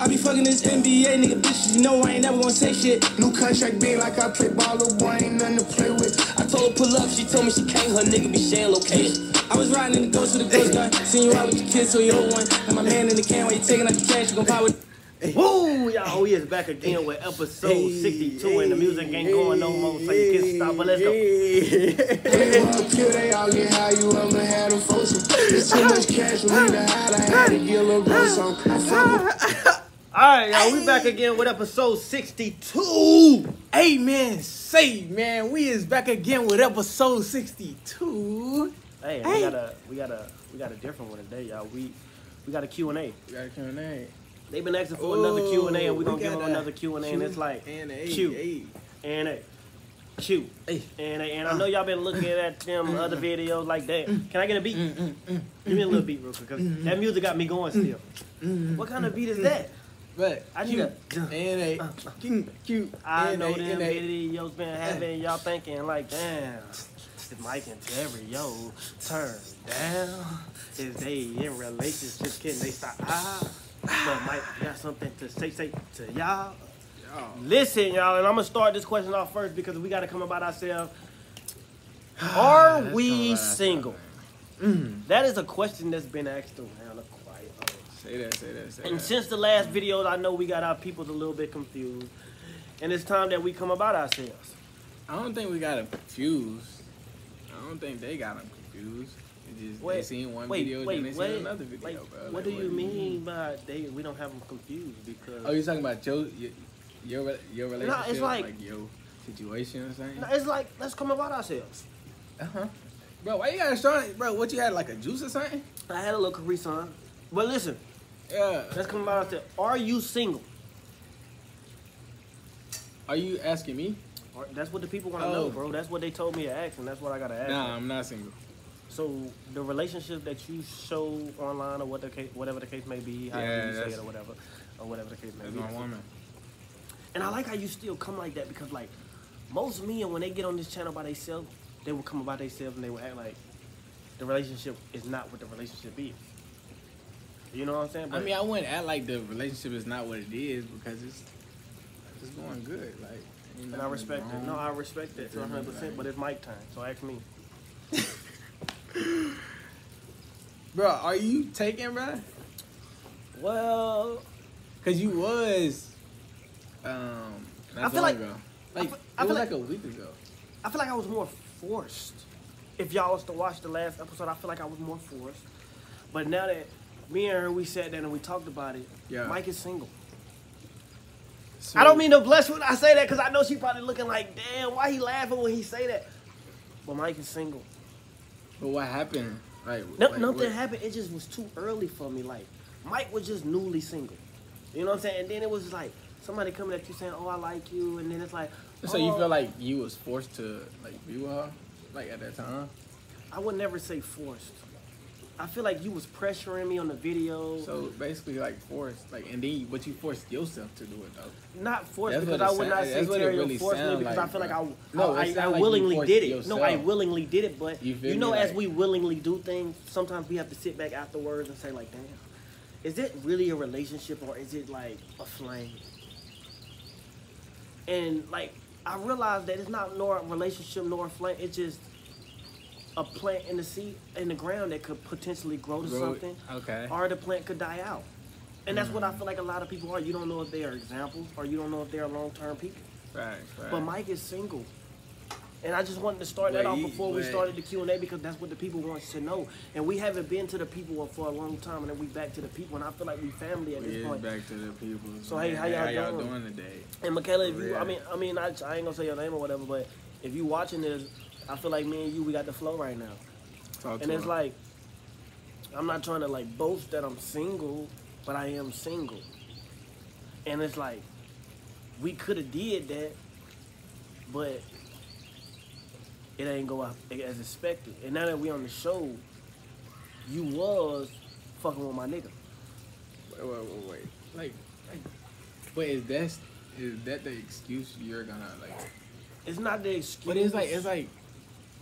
I be fucking this NBA nigga bitches, you know I ain't never gonna say shit. New contract being like I play ball, little boy ain't nothing to play with. I told her pull up, she told me she can't, her nigga be sharing location. I was riding in the ghost with the ghost gun, seen you out with your kids, so you old one. And my man in the can while you taking out the cash, you gon' pop with. Woo! Y'all, oh, we is back again with episode 62 and the music ain't going no more, so you can't stop, but let's go. They wanna kill, they all get high, you ever had a foursome. There's too much cash for me to hide, I had to get a little bro some. I fuck with Alright, y'all, we back again with episode 62. Amen. Say, man, we is back again with episode 62. Hey, we got a we got a we got a different one today, y'all. We we got a Q&A. We got a Q&A. They've been asking for another Q&A and we're we going to give them a another Q&A and it's like and a, Q A. and a Q Hey. and a, and I ah. know y'all been looking at them other videos like that. Can I get a beat? Give me a little beat real quick because that music got me going still. What kind of beat is that? But I need Q, a- and a, uh, uh. Q, Q, I and know a, them and a. videos been having y'all thinking like, damn, is Mike and Terry, yo, turn down. Is they in relationships? Can they stop? Ah, but Mike got something to say, say to y'all. Listen, y'all, and I'm gonna start this question off first because we gotta come about ourselves. Are we single? Mm. That is a question that's been asked around a lot. Say that, say that, say And that. And since the last videos, I know we got our people a little bit confused. And it's time that we come about ourselves. I don't think we got them confused. I don't think they got them confused. Just, they seen one wait, video, wait, then they wait, seen another video, wait, bro. What Like, do you mean by they? We don't have them confused because Oh, you're talking about your your your, re- your relationship, like- your situation or something? No, it's like let's come about ourselves. Uh huh. Bro, why you gotta show it? Bro, what you had like a juice or something? I had a little Capri Sun, but listen, Yeah. let's come about ourselves. Are you single? Are you asking me? That's what the people want to Oh. know, bro. That's what they told me to ask, and that's what I gotta ask. Nah, I'm not single. So the relationship that you show online, or what the case, whatever the case may be, however Yeah, you say it, or whatever, or whatever the case may be. my woman. And I like how you still come like that because like most men when they get on this channel by themselves, they will come about themselves and they will act like the relationship is not what the relationship is. You know what I'm saying? I mean, I wouldn't act like the relationship is not what it is because it's it's going good. Like, ain't and I respect it. No, I respect that 100. percent But it's Mike time, so ask me. Bro, are you taking, bro? Well, Cause you was, um, I feel like- ago. I like feel- it I feel like, like- a week ago. I feel like I was more forced. If y'all was to watch the last episode, I feel like I was more forced. But now that me and her we sat down and we talked about it, Yeah. Mike is single. So- I don't mean to bless when I say that because I know she probably looking like, damn, why he laughing when he say that? But Mike is single. But what happened? Like, No, like, nothing what- happened. It just was too early for me. Like Mike was just newly single. You know what I'm saying? And then it was just like somebody coming at you saying, "Oh, I like you," and then it's like, So you "Oh." feel like you was forced to like be with her, like at that time? I would never say forced. I feel like you was pressuring me on the video. So basically, like forced, like, and then but you forced yourself to do it though. not forced That's because I would sound- not say that's what it Terry really forced me because like, I feel like. I, No, I, I, like willingly did it. yourself. No, I willingly did it, but You you, know, me? as we willingly do things, sometimes we have to sit back afterwards and say like, damn, is it really a relationship or is it like a flame? And like I realized that it's not nor a relationship nor a flame. It's just a plant in the seed in the ground that could potentially grow to Grow- something, okay. or the plant could die out. And that's what I feel like a lot of people are. You don't know if they are examples or you don't know if they are long term people. Right, right. But Mike is single. And I just wanted to start that off before we started the Q and A because that's what the people want to know. And we haven't been to the people for a long time, and then we back to the people. And I feel like we family at we this is point. back to the people. So, hey, how y'all doing? today? And Michaela, if you. I mean, I mean, I, I ain't gonna say your name or whatever, but if you watching this, I feel like me and you, we got the flow right now. Talk And it's him. like, I'm not trying to like boast that I'm single, but I am single. And it's like, we could have did that, but it ain't go out as expected. And now that we on the show, you was fucking with my nigga. wait, wait, wait, wait. Like, like, but is that is that the excuse you're gonna like? It's not the excuse. But it's like it's like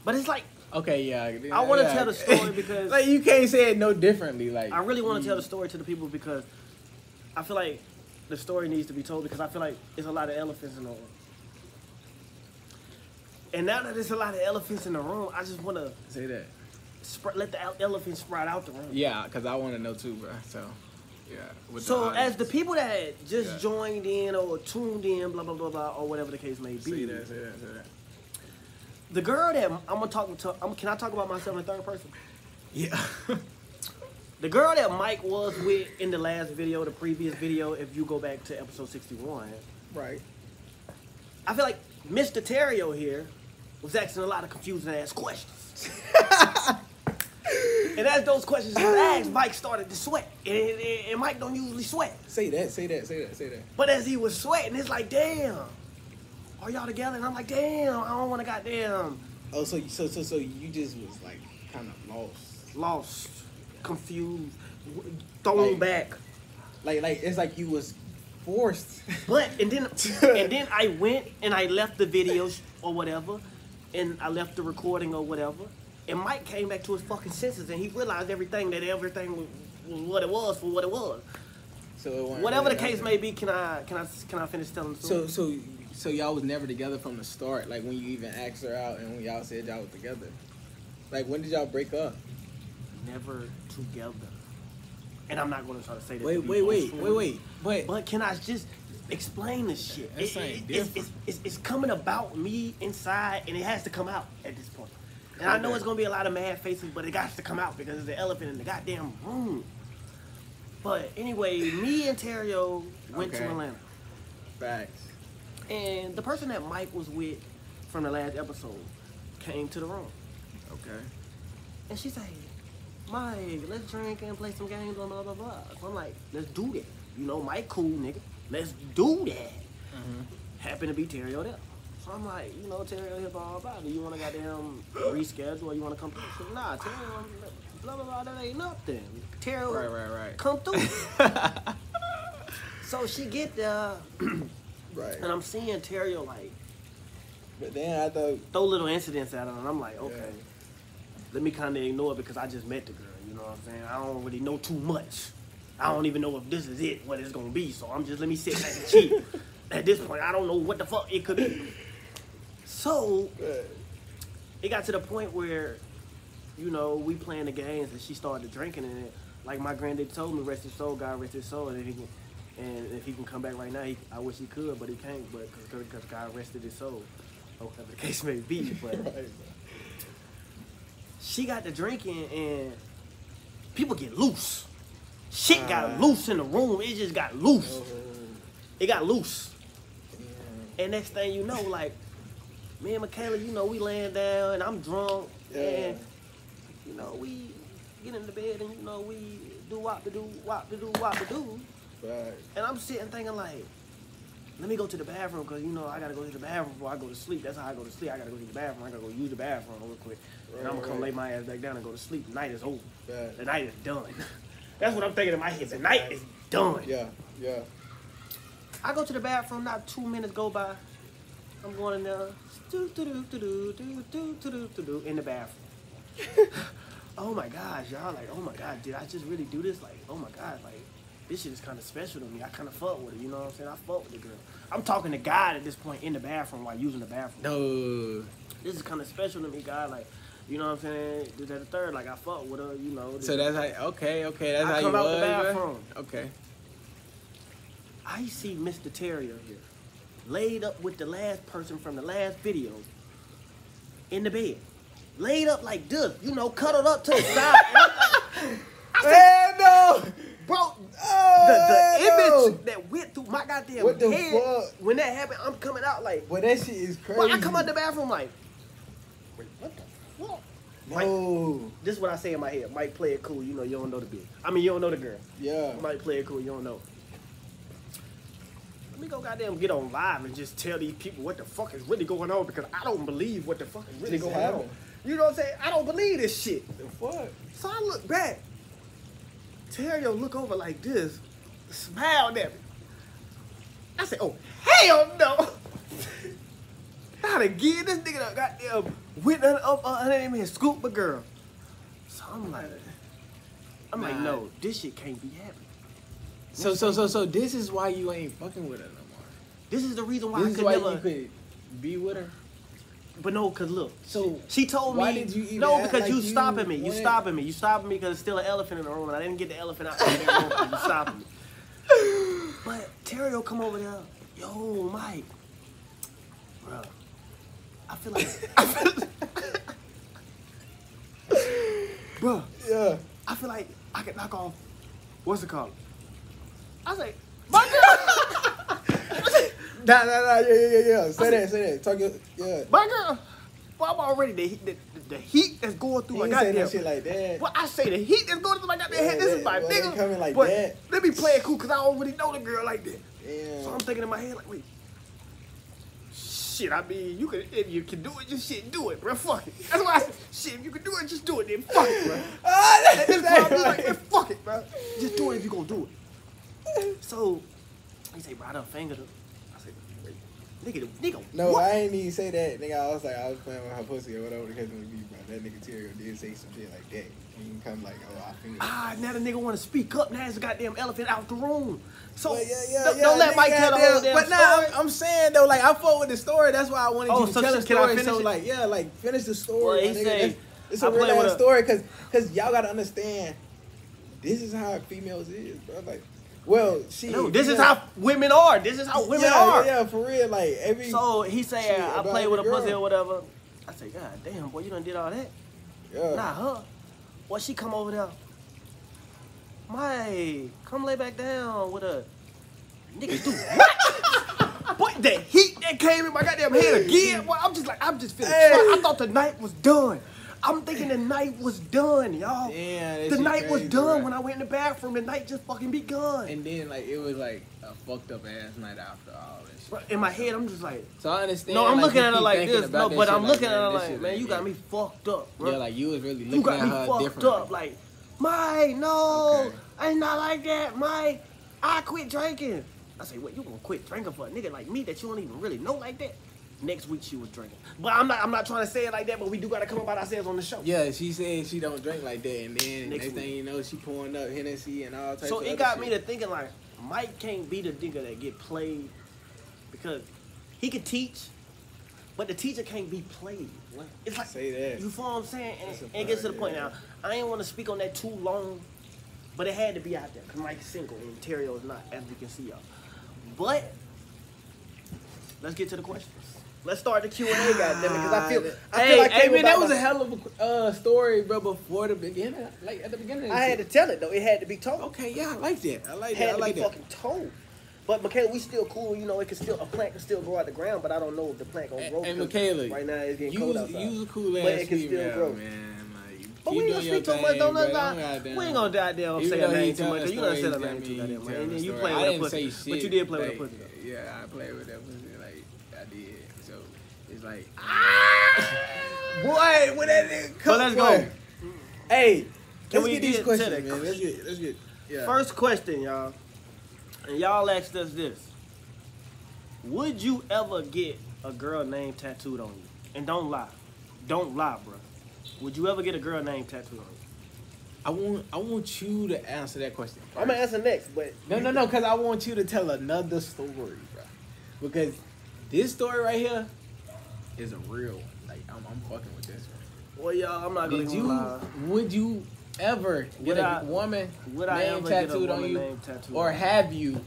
but it's like okay, yeah. I wanna yeah. tell the story because- like you can't say it no differently. Like I really want to tell the mm. story to the people because I feel like the story needs to be told because I feel like there's a lot of elephants in the room. And now that there's a lot of elephants in the room, I just want to Say that. sp- let the elephants spread out the room. Yeah, cause I want to know too, bro. So, yeah. with So as the people that just Yeah. joined in or tuned in, blah blah blah blah, or whatever the case may say be, that, say that, say that. The girl that I'm gonna talk to, I'm, can I talk about myself in third person? Yeah. The girl that Mike was with in the last video, the previous video, if you go back to episode 61, right. I feel like Mr. Tario here was asking a lot of confusing ass questions. and as those questions were asked, Mike started to sweat. And, and- and Mike don't usually sweat. Say that, say that, say that, say that. But as he was sweating, it's like, damn, are y'all together? And I'm like, damn, I don't want to goddamn Oh, so so so so you just was like kind of lost. lost, confused, thrown Like- back. Like like it's like you was forced. But and then and then I went and I left the videos or whatever, and I left the recording or whatever. And Mike came back to his fucking senses and he realized everything that everything was, was what it was for what it was. So it Whatever the case may be, can I can I can I finish telling the story? so so y'all was never together from the start. Like when you even asked her out and when y'all said y'all was together. Like when did y'all break up? never together. And I'm not going to try to say that. Wait wait wait forceful. wait wait. But can I just explain this shit? It- it- it's, it's, it's, it's coming about me inside, and it has to come out at this point. And I know it's gonna be a lot of mad faces, but it got to come out because there's an elephant in the goddamn room. But anyway, me and Tario went to Atlanta, facts. And the person that Mike was with from the last episode came to the room, Okay. and she said, "Mike, let's drink and play some games, blah blah blah blah." So I'm like, "Let's do that." You know, Mike, cool nigga. Let's do that. Mm-hmm. Happen to be Tario there. So I'm like, you know, Tario here, blah, blah, blah. Do you want to goddamn reschedule or you want to come through? Nah, Tario, blah, blah, blah, that ain't nothing. Tario, Right right right. come through. so she get there, Right. and I'm seeing Tario, like, But then I thought throw little incidents at him, and I'm like, okay, Yeah. let me kind of ignore it because I just met the girl, you know what I'm saying? I don't really know too much. I don't even know if this is it, what it's gonna be, so I'm just, let me sit back and chill. At this point, I don't know what the fuck it could be. So, it got to the point where, you know, we playing the games and she started drinking and it, like my granddad told me, rest his soul, God rest his soul, and he and if he can come back right now, he, I wish he could, but he can't, but because God rested his soul, or whatever the case may be. But she got to drinking and people get loose. Shit got loose in the room. It just got loose. Mm-hmm. It got loose. And next thing you know, like me and Michaela, you know, we laying down and I'm drunk and you know, we get in the bed and you know, we do wop to do, wop to do, wop to do. Right. And I'm sitting thinking like, let me go to the bathroom because you know I gotta go to the bathroom before I go to sleep. That's how I go to sleep. I gotta go to the bathroom. I gotta go use the bathroom real quick. and I'm gonna come lay my ass back down and go to sleep. The night is over. Right. The night is done. That's what I'm thinking in my head. The night is done. Yeah, yeah. I go to the bathroom. Not two minutes go by. I'm going in there. Do do do do do do do do do do in the bathroom. oh my gosh, y'all! Like, oh my god, did I just really do this? Like, oh my god, like this shit is kind of special to me. I kind of fuck with it. You know what I'm saying? I fuck with the girl. I'm talking to God at this point in the bathroom while using the bathroom. No. This is kind of special to me, God. Like, you know what I'm saying? This that the third. Like, I fuck with her. You know. So that's how. Okay, okay. That's I how come you out was. the bathroom. Okay. I see Mr. Tario here, laid up with the last person from the last video in the bed. Laid up like this, you know, cuddled up to the side. Like, Hey, no. Bro, Oh, the, the image that went through my goddamn What the head fuck? when that happened, I'm coming out like, Well, that shit is crazy. well, I come out the bathroom like, wait, what the fuck? No. This is what I say in my head. Mike, play it cool. You know, you don't know the bitch. I mean, you don't know the girl. Yeah. Mike, play it cool. You don't know. Let me go goddamn get on live and just tell these people what the fuck is really going on because I don't believe what the fuck is really Just going on. You know what I'm saying? I don't believe this shit. The fuck? So I look back. Tario look over like this, smiled at me. I said, oh, hell no. Not again. This nigga done goddamn went up uh, under him and scooped a girl. So I'm like, I'm like, no, this shit can't be happening. So so so so this is why you ain't fucking with her no more. This is the reason why This I is could why never. you could be with her. But no, cause look, So she told why me. did you even no, act because like you you stopping me. You wanted- stopping me. You stopping me because there's still an elephant in the room, and I didn't get the elephant out of the room. 'cause You stopping me. But Terry will come over there. Yo, Mike, bro. I feel like. I feel, bro, yeah. I feel like I could knock off. What's it called? I say, my girl. Nah nah nah yeah yeah yeah yeah. Say that say that. Talk your yeah. My girl. Well, I'm already the, the, the, the heat that's going through my goddamn. no shit like that. Well, I say the heat that's going through my goddamn head. This Yeah, is my well, nigga. coming like but that. let me play it cool because I don't really know the girl like that. So I'm thinking in my head like, wait. Shit, I mean, you can if you can do it, just shit, do it, bro. Fuck it. That's why I said, shit, if you can do it, just do it, then fuck it, bro. Ah, At this point, I'm just like, man, fuck it, bro. Just do it if you gonna do it. So he say, bro, I done fingered her. I said, wait, nigga, nigga, No, what? I ain't even say that, nigga. I was like, I was playing with her pussy or whatever the case may be, bro. That nigga Tario did say some shit like that. And you can come like, oh, I fingered her. Ah, now the nigga want to speak up. Now it's a goddamn elephant out the room. So But yeah, yeah, don't, yeah, don't let Mike tell the whole damn But nah, story. I'm, I'm saying though, like I fought with the story. That's why I wanted Oh, you to so tell the should- can I story. So it? like, yeah, like finish the story. Well, nigga. say, it's I a real play ass story because because y'all gotta understand. This is how females is, bro. Like, well, she. no, this is how women are. This is how women yeah, are. Yeah, for real. Like every. So he say, Shit, I played with a girl. pussy or whatever. I say, God damn, boy, you done did all that. yeah. Nah, her. Well, she come over there. My, come lay back down with a nigga. Do what? Boy, the heat that came in my goddamn head again. Boy, I'm just like, I'm just feeling. Hey. I thought the night was done. I'm thinking the night was done, y'all. Damn, the night was done bro. when I went in the bathroom. The night just fucking begun. And then like it was like a fucked up ass night after all this. shit. In my head, I'm just like, So I understand. no, I'm like, looking at her like this. No, but I'm looking at her like, shit man, you got me fucked up, bro. Yeah, like you was really looking. You got at me her fucked different. up. Like, Mike, no, Okay. I'm not like that, Mike. I quit drinking. I say, what? you gonna quit drinking for a nigga like me that you don't even really know like that? Next week she was drinking, but I'm not. I'm not trying to say it like that. But we do gotta come about ourselves on the show. Yeah, she said she don't drink like that, and then Next next, thing you know, she pouring up Hennessy and all types. So of it got me to thinking like, Mike can't be the nigga that get played because he could teach, but the teacher can't be played. It's like Say that. You feel what I'm saying? And, and it gets to the point yeah. now. I ain't want to speak on that too long, but it had to be out there because Mike's single and Tario is not, as we can see y'all. But let's get to the questions. Let's start the Q and A, goddamn it, because I feel, I hey, feel like hey man, that was a hell of a uh, story, bro. Before the beginning, like at the beginning. I had to tell it though. It had to be told. Okay, yeah, I like that. I like had that. I to like be that. fucking told. But Michaela, we still cool. You know, it can still a plant can still grow out the ground, but I don't know if the plant gonna And, grow. and 'cause Michaela, right now it's getting you cold was, outside. you was a cool ass But it can still female, grow. man. Like, But we ain't gonna speak too much. Don't let Don't that. goddamn- We ain't gonna die Even say her he name too much. You story, said her name too goddamn much. And then you play with a pussy. But you did play with a pussy though. Yeah, I played with that pussy. Like I did. So like, ah! boy, when that nigga But come, let's boy. go. Hey, Can let's we get these get to questions, man. Let's get, let's get. Yeah. First question, y'all. And y'all asked us this. Would you ever get a girl name tattooed on you? And don't lie. Don't lie, bro. Would you ever get a girl name tattooed on you? I want, I want you to answer that question. I'm gonna answer next, but No, no, no, because I want you to tell another story, bro. Because this story right here is a real one. Like I'm, I'm fucking with this one. well, y'all, I'm not gonna Did you? lie. Would you ever get Would a I- woman Would I name ever get a tattooed on woman you, name tattooed or have you?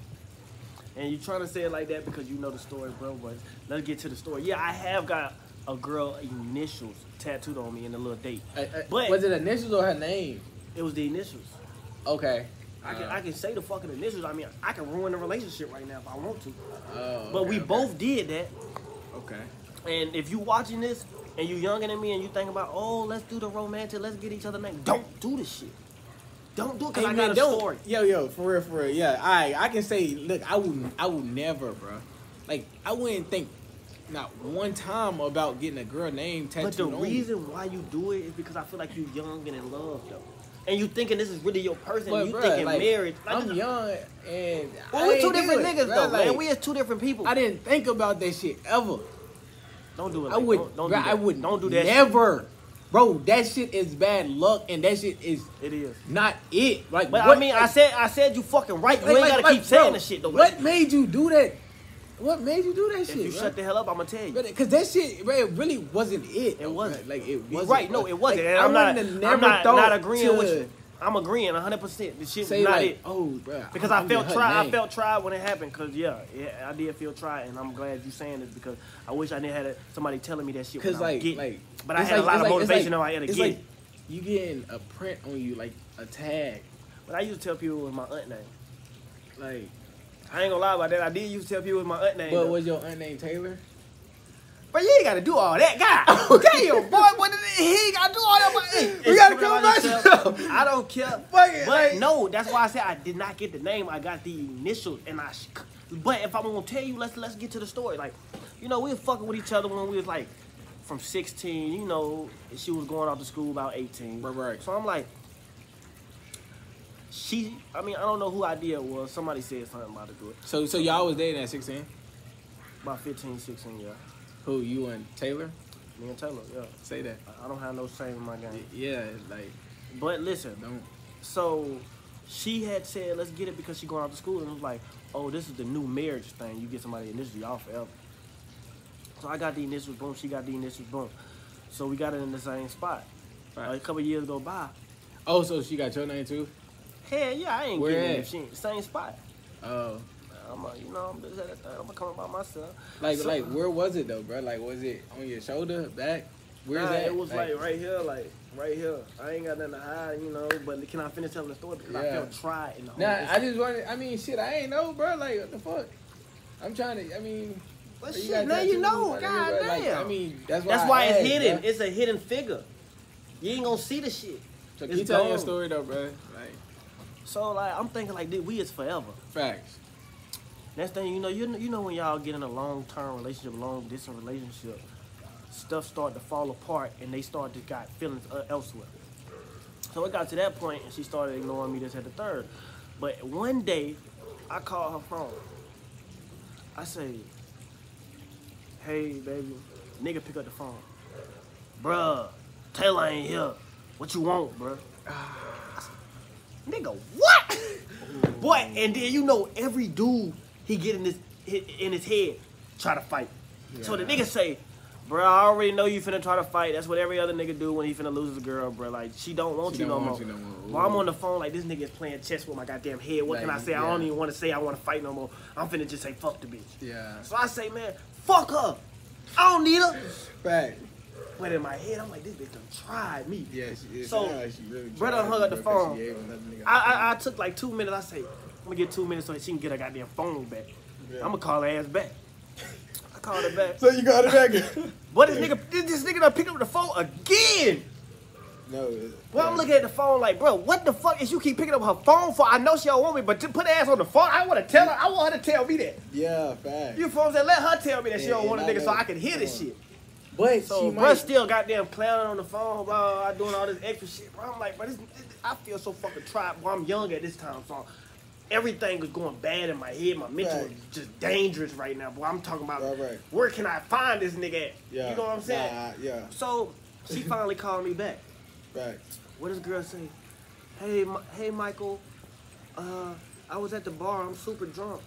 And you trying to say it like that because you know the story, bro. But let's get to the story. Yeah, I have got a girl initials tattooed on me in a little date. Uh, uh, But- was it initials or her name? It was the initials. Okay. I can Uh, I can say the fucking initials. I mean, I can ruin the relationship right now if I want to. oh, But okay, we okay. both did that. Okay. And if you watching this and you younger than me and you think about, oh, let's do the romantic, let's get each other name. Don't do this shit. Don't do it because Hey, I man, got a don't- story. Yo, yo, for real, for real. Yeah, I I can say, look, I would I would never, bro. Like I wouldn't think not one time about getting a girl name tattooed But the on reason why you do it is because I feel like you're young and in love though. And you thinking this is really your person, But, you bruh, thinking like, marriage. Like, I'm young and Well, we two different it, niggas bruh. though, man. We is two different people. I didn't think about that shit ever. Don't do it. I Like, would, Don't, don't do I would Don't do that. shit. Never. bro, that shit is bad luck, and that shit is It is. not it. Like, But what, I mean, I said I said you fucking right. You like- ain't gotta like, keep saying the shit though. What made you do that? What made you do that If shit? you bro? shut the hell up, I'ma tell you. Because that shit, bro, it really wasn't it. It wasn't. Like it wasn't. right, no, it wasn't. Like, I'm I not, I'm not, not agreeing to with you. I'm agreeing 100. percent The shit Say was not like, it. oh, bro, Because I'm- I felt tried. I felt tried when it happened. Cause yeah, yeah, I did feel tried, and I'm glad you saying this because I wish I didn't have a- somebody telling me that shit. when Cause I was like, like, but I had like- a lot of motivation like- on I had to get. like you getting a print on you, like a tag. But I used to tell people with my aunt name. Like, I ain't gonna lie about that. I did used to tell people with my aunt name. but though. was your aunt named Taylor? But you ain't gotta do all that, God. Oh, damn, boy, what did he ain't gotta do all that? But, hey, We gotta come back. I don't care. Fuck it, but like- no, that's why I said I did not get the name. I got the initials, and I. But if I'm gonna tell you, let's let's get to the story. Like, you know, we were fucking with each other when we was like from 16. You know, and she was going off to school about 18. Right, right. So I'm like. She, I mean, I don't know who idea it was. Somebody said something about it. So, so y'all was dating at sixteen? About 15, 16, yeah. Who you and Taylor? Me and Taylor, yeah. Say that. I- I don't have no shame in my game. Yeah, like But listen, don't. so she had said, let's get it because she going out to school. And it was like, oh, this is the new marriage thing. You get somebody initially off forever. So I got the initials, boom. She got the initials, boom. So we got it in the same spot. Right. a couple years go by. Oh, so she got your name too? Hell yeah, I ain't Where getting it if she ain't same spot. Oh, I'm like, you know, I'm just at that thing. I'm gonna come by myself. like So- like where was it though, bro? Like was it on your shoulder, back? Where's Nah, that? It was like, right here, like right here. I ain't got nothing to hide, you know. But can I finish telling the story because I feel tried in the whole. Nah, I just wanted. I mean, shit, I ain't know, bro. Like, what the fuck? I'm trying to. I mean, But you shit, now you know. my nigga, God damn. Like, I mean, that's why. That's I why it's asked, hidden. bro. It's a hidden figure. You ain't gonna see the shit. So keep telling your story though, bro. Like, So like, I'm thinking like, dude, we is forever. facts. Next thing you know, you know, you know when y'all get in a long term relationship, long distance relationship, stuff start to fall apart and they start to got feelings uh, elsewhere. So it got to that point and she started ignoring me. This at the third, but one day, I call her phone. I say, "Hey, baby, nigga, pick up the phone, bruh. Taylor ain't here. What you want, bruh?" Nigga, what? Boy, and then you know every dude he get in his in his head try to fight. So the nigga say, bro, I already know you finna try to fight. That's what every other nigga do when he finna lose his girl, bro. Like she don't want She you don't no want more. you no more. Well, I'm on the phone like this nigga is playing chess with my goddamn head. What can I Like, say? I don't even want to say I want to fight no more. I'm finna just say fuck the bitch. Yeah. So I say, man, fuck her. I don't need her. Fact. But in my head, I'm like, this bitch done tried me. Yeah. She, So, like she really brother hung up the phone. she gave another nigga I, I, I took like two minutes. I say, I'm gonna get two minutes so that she can get her goddamn phone back. Yeah. I'm gonna call her ass back. I called her back. So you got it back? But this nigga, this, this nigga done picked up the phone again. no. Well, I'm looking at the phone like, bro, what the fuck is you keep picking up her phone for? I know she don't want me, but to put her ass on the phone, I want to tell her. I want her to tell me that. Yeah, fact. You phone said, let her tell me that she don't want a nigga so. I can hear this shit. But So, she bro, might. still goddamn clowning on the phone, bro. I doing all this extra shit, bro. I'm like, bro, this, this- I feel so fucking trapped. Bro, I'm young at this time, so everything was going bad in my head. My mental Right. was just dangerous right now, boy. I'm talking about Right, right. where can I find this nigga at? yeah. You know what I'm saying? Nah, yeah. So she finally called me back. Fact. What does girl say? Hey, hey, Michael. Uh, I was at the bar. I'm super drunk.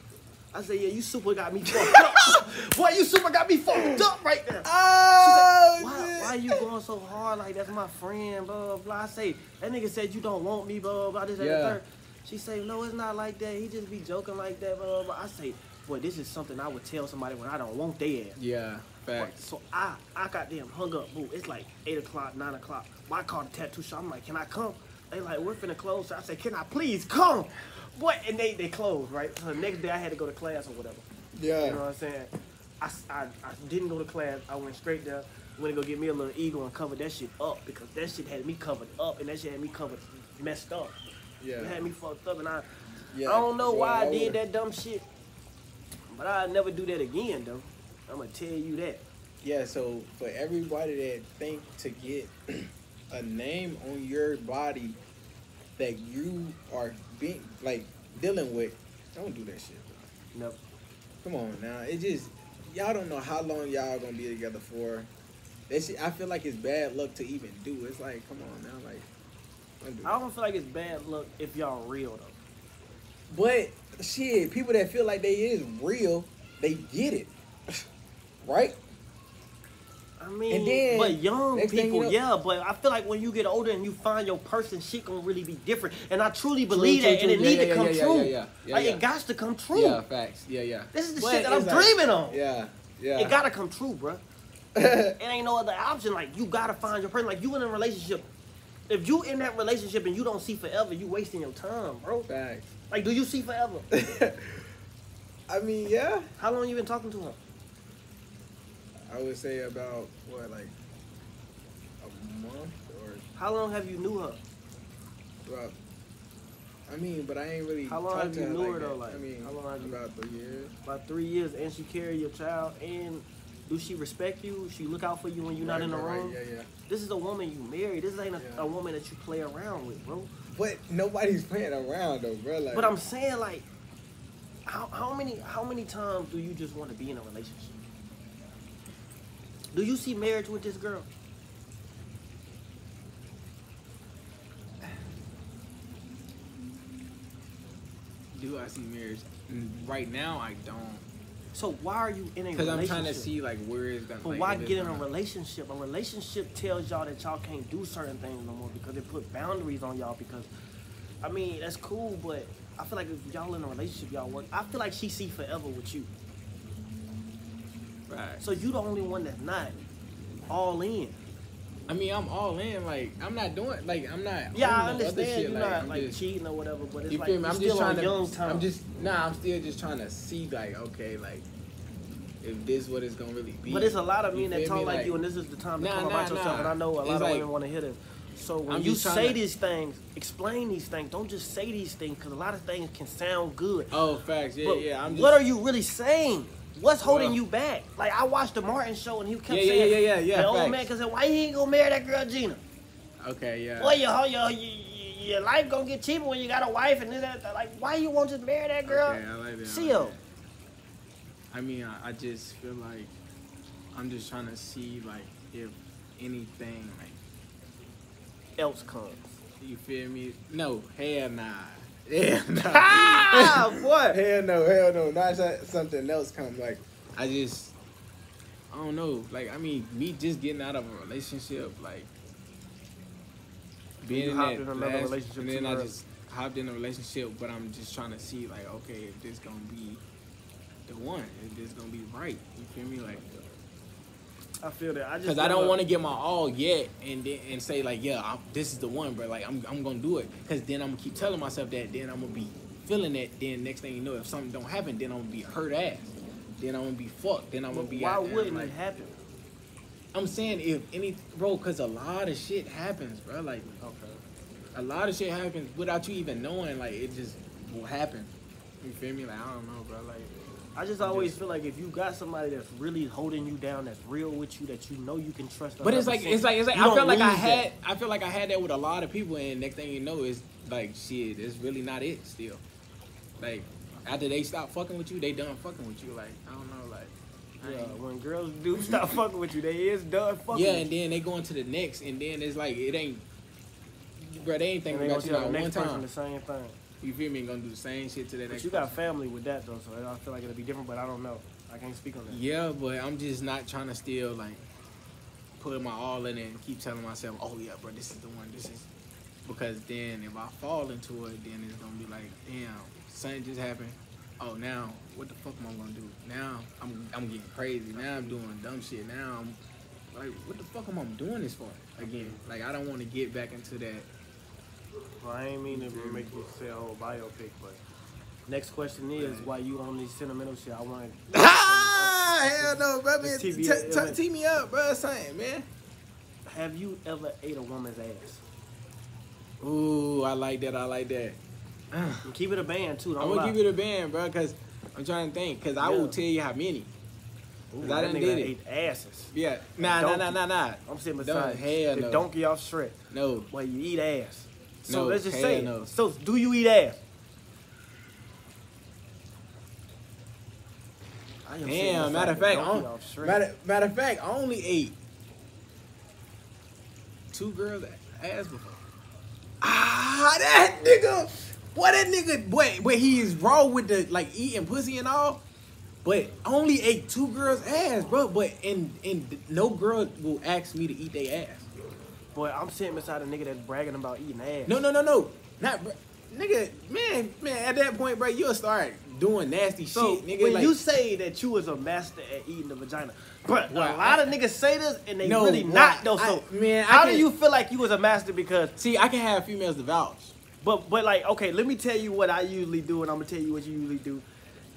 I said, yeah, you super got me fucked up. Boy, you super got me fucked up right there. Oh, Why, why you going so hard? Like that's my friend, blah blah. blah. I say that nigga said you don't want me, blah blah. blah this, that, Yeah. third. She say no, it's not like that. He just be joking like that, blah blah. blah. I say, boy, this is something I would tell somebody when I don't want their ass. Yeah, Boy, facts. So I, I got them hung up, boo. It's like eight o'clock, nine o'clock. I called the tattoo shop. I'm like, can I come? They like, we're finna close. So I say, can I please come? Boy, and they they closed, right? So the next day I had to go to class or whatever. Yeah. You know what I'm saying? I, I, I didn't go to class. I went straight there. Went to go get me a little eagle and cover that shit up because that shit had me covered up and that shit had me covered messed up. Yeah. It had me fucked up and I Yeah. I don't know why I Yeah, did that dumb shit. But I'll never do that again though. I'm gonna tell you that. Yeah, so for everybody that think to get a name on your body that you are being like dealing with, don't do that shit. Bro. Never. Come on now, it just y'all don't know how long y'all gonna be together for. That shit, I feel like it's bad luck to even do. It's like, come on now, like. I don't feel like it's bad luck if y'all real though. But shit, people that feel like they is real, they get it, right? I mean, And then, but young people, you know- yeah. But I feel like when you get older and you find your person, shit gonna really be different. And I truly believe true, that, and true. it Yeah, need to come yeah, yeah, true. yeah, yeah. Yeah, like yeah. it got to come true. Yeah, facts. Yeah, yeah. This is the But shit that I'm like- dreaming on. Yeah, yeah. It gotta come true, bro. it ain't no other option. Like you gotta find your person. Like you in a relationship. If you in that relationship and you don't see forever, you wasting your time, bro. facts. Like, do you see forever? I mean, yeah. How long you been talking to her? I would say about what, like a month or How long have you knew her? about. I mean, but I ain't really. How long have to you her knew like her, though, like, I mean, how long have you- about three years. About three years, and she carry your child, and do she respect you? She look out for you when you're not in the right, right, room. Yeah, yeah. This is a woman you married. This ain't a, Yeah. a woman that you play around with, bro. But nobody's playing around though, bro. Like, But I'm saying, like, how, how many how many times do you just want to be in a relationship? Do you see marriage with this girl? do I see marriage? Right now, I don't. So why are you in a Because relationship? I'm trying to see like where is that. But like, why get in a relationship? A relationship tells y'all that y'all can't do certain things no more because it put boundaries on y'all. Because, I mean, that's cool, but I feel like if y'all in a relationship, y'all work. I feel like she see forever with you. Right. So you the only one that's not all in. I mean, I'm all in. Like, I'm not doing. Like, I'm not. Yeah, I understand you're like, not I'm like just- cheating or whatever, but it's You like feel me? I'm still just trying to. young time. I'm just nah. I'm still just trying to see like, okay, like, if this what it's gonna really be. But it's a lot of men that talk me? like, you, and this is the time to Nah, talk nah, about yourself. nah. And I know a lot It's of like- women want to hear this. So when I'm you say to- these things, explain these things. Don't just say these things because a lot of things can sound good. Oh, facts. Yeah, But yeah. I'm just. what are you really saying? What's holding Well- you back? Like I watched the Martin show and he kept Yeah, yeah, saying, yeah, yeah, yeah, The old facts. man said, "Why you ain't gonna marry that girl Gina? Okay, yeah. Boy, your your, your your life gonna get cheaper when you got a wife and this that. that. Like why you won't just marry that girl? Okay, I like that. See like I mean, I, I just feel like I'm just trying to see like if anything like Else comes. you feel me? No, hell nah. Hell nah. Ah, boy. hell no, hell no. Not so- something else come like I just I don't know. Like I mean, me just getting out of a relationship, like being in that in last- relationship and then I just hopped in a relationship, but I'm just trying to see like, okay, if this gonna be the one, if this gonna be right. You feel me? Like, I feel that. I just because I don't want to get my all yet, and then and say like, yeah, I'm, this is the one, bro. Like, I'm I'm gonna do it, because then I'm gonna keep telling myself that. Then I'm gonna be feeling that. Then next thing you know, if something don't happen, then I'm gonna be hurt ass. Then I'm gonna be fucked. Then I'm gonna But be. why wouldn't like, it happen? I'm saying if any, bro, because a lot of shit happens, bro. Like Okay. a lot of shit happens without you even knowing. Like it just will happen. You feel me? Like I don't know, bro. Like I just always feel like if you got somebody that's really holding you down, that's real with you, that you know you can trust. But it's 100%, like it's like it's like I feel like I had that. I feel like I had that with a lot of people, and next thing you know, it's like shit. It's really not it still. Like after they stop fucking with you, they done fucking with you. Like I don't know, like Yeah, when girls do stop fucking with you, they is done fucking. yeah, and then they go into the next, and then it's like it ain't. Bro, they ain't thinking about you the one time. the same thing. You feel me? Gonna do the same shit to the But next. you got person. family with that though, so I feel like it'll be different. But I don't know. I can't speak on that. Yeah, but I'm just not trying to still like put my all in it and keep telling myself, oh yeah, bro, this is the one. This is because then if I fall into it, then it's gonna be like, damn, something just happened. Oh, now what the fuck am I gonna do? Now I'm I'm getting crazy. Now I'm doing dumb shit. Now I'm like, what the fuck am I doing this for again? Like I don't want to get back into that. Well, I ain't mean to make you say a whole biopic, but next question is why you on this sentimental shit? I want. Ah, hell no, bro. Man, t- t- tee me up, bro. Something, man. Have you ever ate a woman's ass? Ooh, I like that. I like that. And keep it a band too. Don't I'm gonna give it a band, bro, because I'm trying to think. Because I will tell you how many. Ooh, I that nigga did it. ate asses. Yeah. Nah, nah, nah, Donkey. nah, nah. I'm sitting Don't- beside hell the no. donkey off Shrek. No. Well, you eat ass. So No, let's just say. no. So do you eat ass? I am sitting Damn. Matter of fact, I matter, matter of fact, I only ate two girls ass before. Ah, that nigga. Boy, that nigga, boy, but he is raw with the like eating pussy and all. But only ate two girls' ass, bro. But and and no girl will ask me to eat their ass. Boy, I'm sitting beside a nigga that's bragging about eating ass. No, no, no, no. Not. Nigga, man, man, at that point, bro, you'll start doing nasty So shit, nigga. when like, you say that you was a master at eating the vagina, but Well, a lot I- of niggas say this and they No, really well, not though. I- So man, I how do you feel like you was a master? Because see, I can have females to vouch. but but like okay, let me tell you what I usually do, and I'm gonna tell you what you usually do.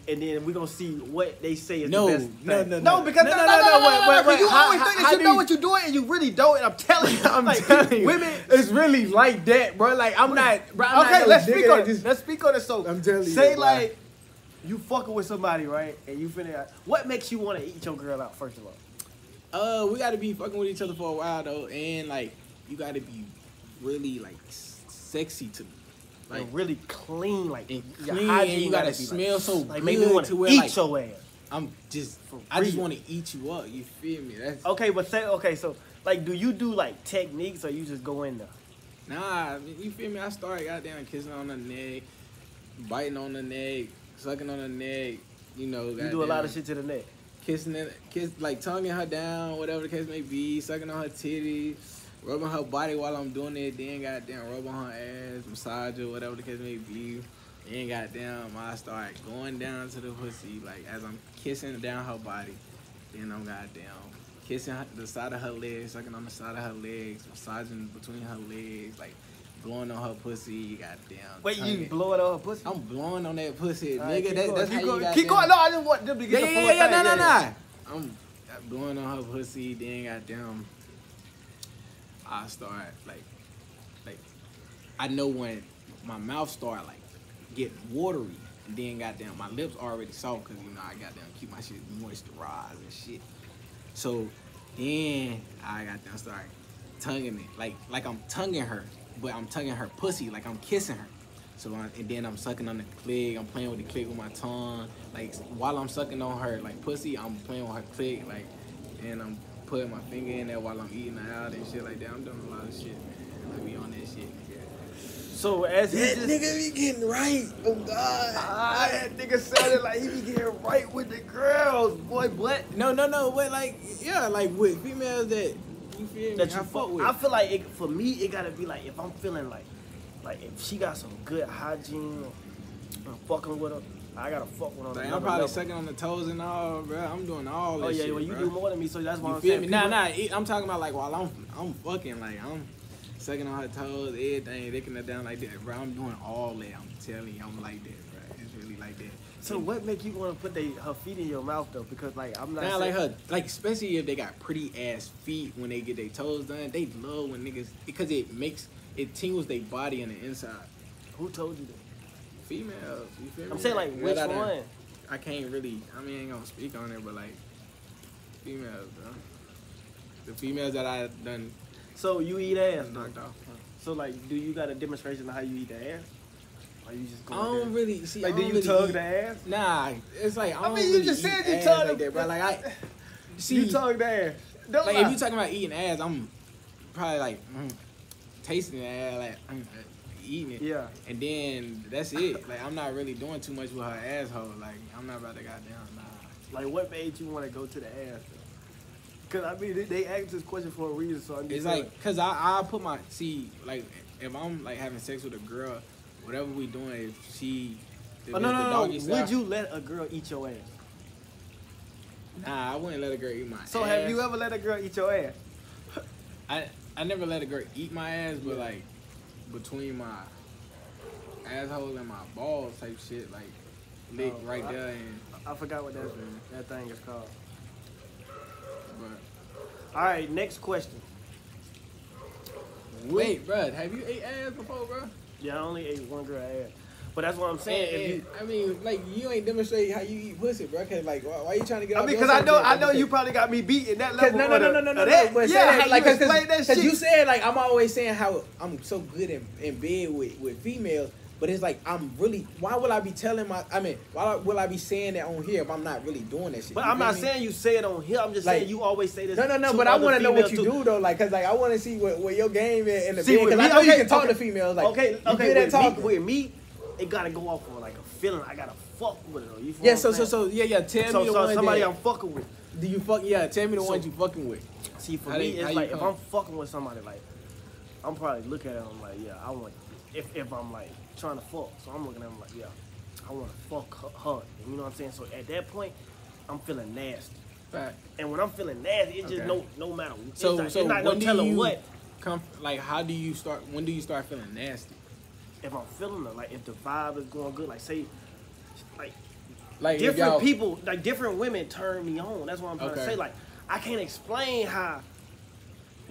And then we're gonna see what they say is No, the best. no, thing. no, no, no. because No, no, no, no, no, no, no, wait, no, wait, no, wait. You How- always how- think how that you do know you- what you're doing, and you really don't. And I'm telling you, I'm like, telling you, women. it's really like that, bro. Like I'm not, bro. I'm okay, not let's no speak nigga on that it. just- Let's speak on it. So I'm telling you, say boy. like you fucking with somebody, right? And you finna. What makes you want to eat your girl out? First of all, Uh, we gotta be fucking with each other for a while though, and like you gotta be really like sexy to me, like like really clean, like and your clean, hygiene and you gotta gotta smell like, so like good make me want to to where eat like your ass. I'm just, I just want to eat you up. You feel me? That's Okay, but say okay, so like, do you do like techniques or you just go in there? Nah, you feel me? I started goddamn kissing on the neck, biting on the neck, sucking on the neck. You know, You do a lot of shit to the neck. Kissing it, kiss like tonguing her down, whatever the case may be, sucking on her titties, rubbing her body while I'm doing it. Then goddamn rub on her ass, massage her, whatever the case may be. Then goddamn, I start going down to the pussy like as I'm kissing down her body. Then I'm goddamn kissing her, the side of her legs, sucking on the side of her legs, massaging between her legs, like blowing on her pussy. Goddamn. Wait, you blowing on her pussy? I'm blowing on that pussy, right, nigga. keep That, going, that's keep how going. you Keep going. No, I just want them to yeah, get yeah, the yeah, full yeah, thing. no, no, no. I'm blowing on her pussy, then goddamn, I start like, like, I know when my mouth start like getting watery, and then goddamn, my lips already soft because you know I goddamn keep my shit moisturized and shit. So then I goddamn start tonguing it, like, like I'm tonguing her, but I'm tonguing her pussy, like I'm kissing her. So I, and then I'm sucking on the clit. I'm playing with the clit with my tongue. Like while I'm sucking on her like pussy, I'm playing with her clit. Like, and I'm putting my finger in there while I'm eating her out and shit like that. I'm doing a lot of shit. Man. I be on that shit. So as he just, nigga be getting right. Oh God. ah, that nigga sounded like he be getting right with the girls, boy. What? No, no, no. But like, yeah, like with females that you feel me, That you I fuck with. I feel like it, for me, it gotta be like if I'm feeling like, like if she got some good hygiene, I'm fucking with her. I gotta fuck with her. on Like, I'm probably level. sucking on the toes and all, bro. I'm doing all that Oh yeah, shit, well you bruh. do more than me, so that's why You I'm feel saying. me? Nah, nah. I'm talking about like while I'm I'm fucking like I'm sucking on her toes, everything, licking her down like that, bro. I'm doing all that. I'm telling you, I'm like that, bro. It's really like that. So what make you want to put they, her feet in your mouth though? Because like I'm not Nah, like her, like especially if they got pretty ass feet when they get their toes done, they love when niggas because it makes it tingles their body on the inside. Who told you that? Females, you feel me? I'm saying like which one? I can't really. I mean, I ain't gonna speak on it, but like females, bro. The females that I done So you eat ass. knocked off. So like, do you got a demonstration of how you eat the ass? Or you just go? I don't there? really see. Like, do you really tug eat- the ass? Nah, it's like I, I mean, you really just said you tug like that, bro. Like I see, you tug the ass. Don't like lie. if you talking about eating ass, I'm probably like mm, tasting the ass, like mm, eating it. Yeah. And then that's it. Like I'm not really doing too much with her asshole. Like I'm not about to goddamn nah. Like, what made you want to go to the ass? Because I mean, they, they asked this question for a reason, so I'm just It's like, cause I I put my see like if I'm like having sex with a girl, whatever we doing, if she if Oh, no, the no, no. doggy Would you let a girl eat your ass? Nah, I wouldn't let a girl eat my ass. So ass. have you ever let a girl eat your ass? I I never let a girl eat my ass, but like between my asshole and my balls type shit, like lick Oh, right I- there and I forgot what that that thing is called. but All right, next question. wait, bruh, have you ate ass before, bruh? Yeah, I only ate one girl ass, but that's what I'm saying. And- If you, I mean, like you ain't demonstrate how you eat pussy, bruh. Cause like, why, why you trying to get? I mean, because I know? I know you probably got me beat in that level. no, no, no, no, no, no, of no. that. But yeah, that, how like, you cause, explain that cause shit. you said like I'm always saying how I'm so good in, in bed with, with females, But it's like I'm really. Why will I be telling my? I mean, why will I be saying that on here if I'm not really doing that shit? But You I'm not me? saying you say it on here. I'm just Like- saying you always say this. No, no, no. But I want to know what you too. do though, like, cause like I want to see what, what your game is in the See, bed. with Cause I me- know you can talk okay. to females. Like, okay, okay. good at With me, with me, it gotta go off on like a feeling. I gotta fuck with it. Though. You feel Yeah, so so so yeah yeah. Tell so, me the so one somebody that I'm fucking with. do you fuck. Yeah, tell me the So- ones you fucking with. See, for How me, they- it's like if? I'm fucking with somebody, like I'm probably looking at them like, yeah, I want. If if I'm like trying to fuck, so I'm looking at them like, yeah, I want to fuck her, her. You know what I'm saying? So at that point, I'm feeling nasty. Fact. And when I'm feeling nasty, it's just no no matter. So it's, not, so it's not no when do telling you what. come like how do you start? When do you start feeling nasty? If I'm feeling it, like if the vibe is going good, like say, like Like different people, like different women turn me on. That's what I'm trying to say. Like I can't explain how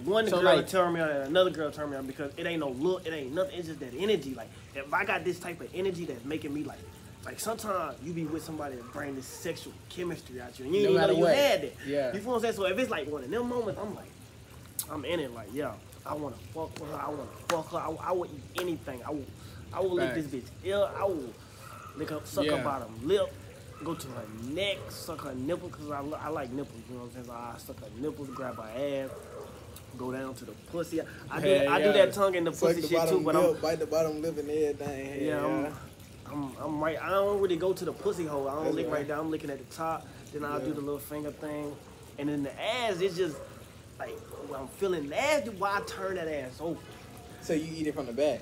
one So, girl like- turn me on and another girl turn me on because it ain't no look, it ain't nothing. It's just that energy. Like if I got this type of energy that's making me like. Like sometimes you be with somebody that bring this sexual chemistry out you, and you No matter know you what. had that. Yeah. You feel what I'm saying? So if it's like one of them moments, I'm like, I'm in it. Like, yeah, I want to fuck with her. I want to fuck her. I, I will eat anything. I will, I will lick this bitch ill. I will lick her, suck Yeah. her bottom lip, go to her neck, suck her nipple because I, I like nipples. You know what I'm saying? So I suck her nipples, grab her ass, go down to the pussy. I do, Yeah, I do yeah. that tongue in the Suck pussy the shit too. But lip, I'm, bite the bottom lip and everything. yeah, I'm, I'm, I'm right. I don't really go to the pussy hole. I don't That's lick right. right there. I'm licking at the top. Then I'll do the little finger thing, and then the ass. It's just like when I'm feeling nasty. Why I turn that ass over So you eat it from the back.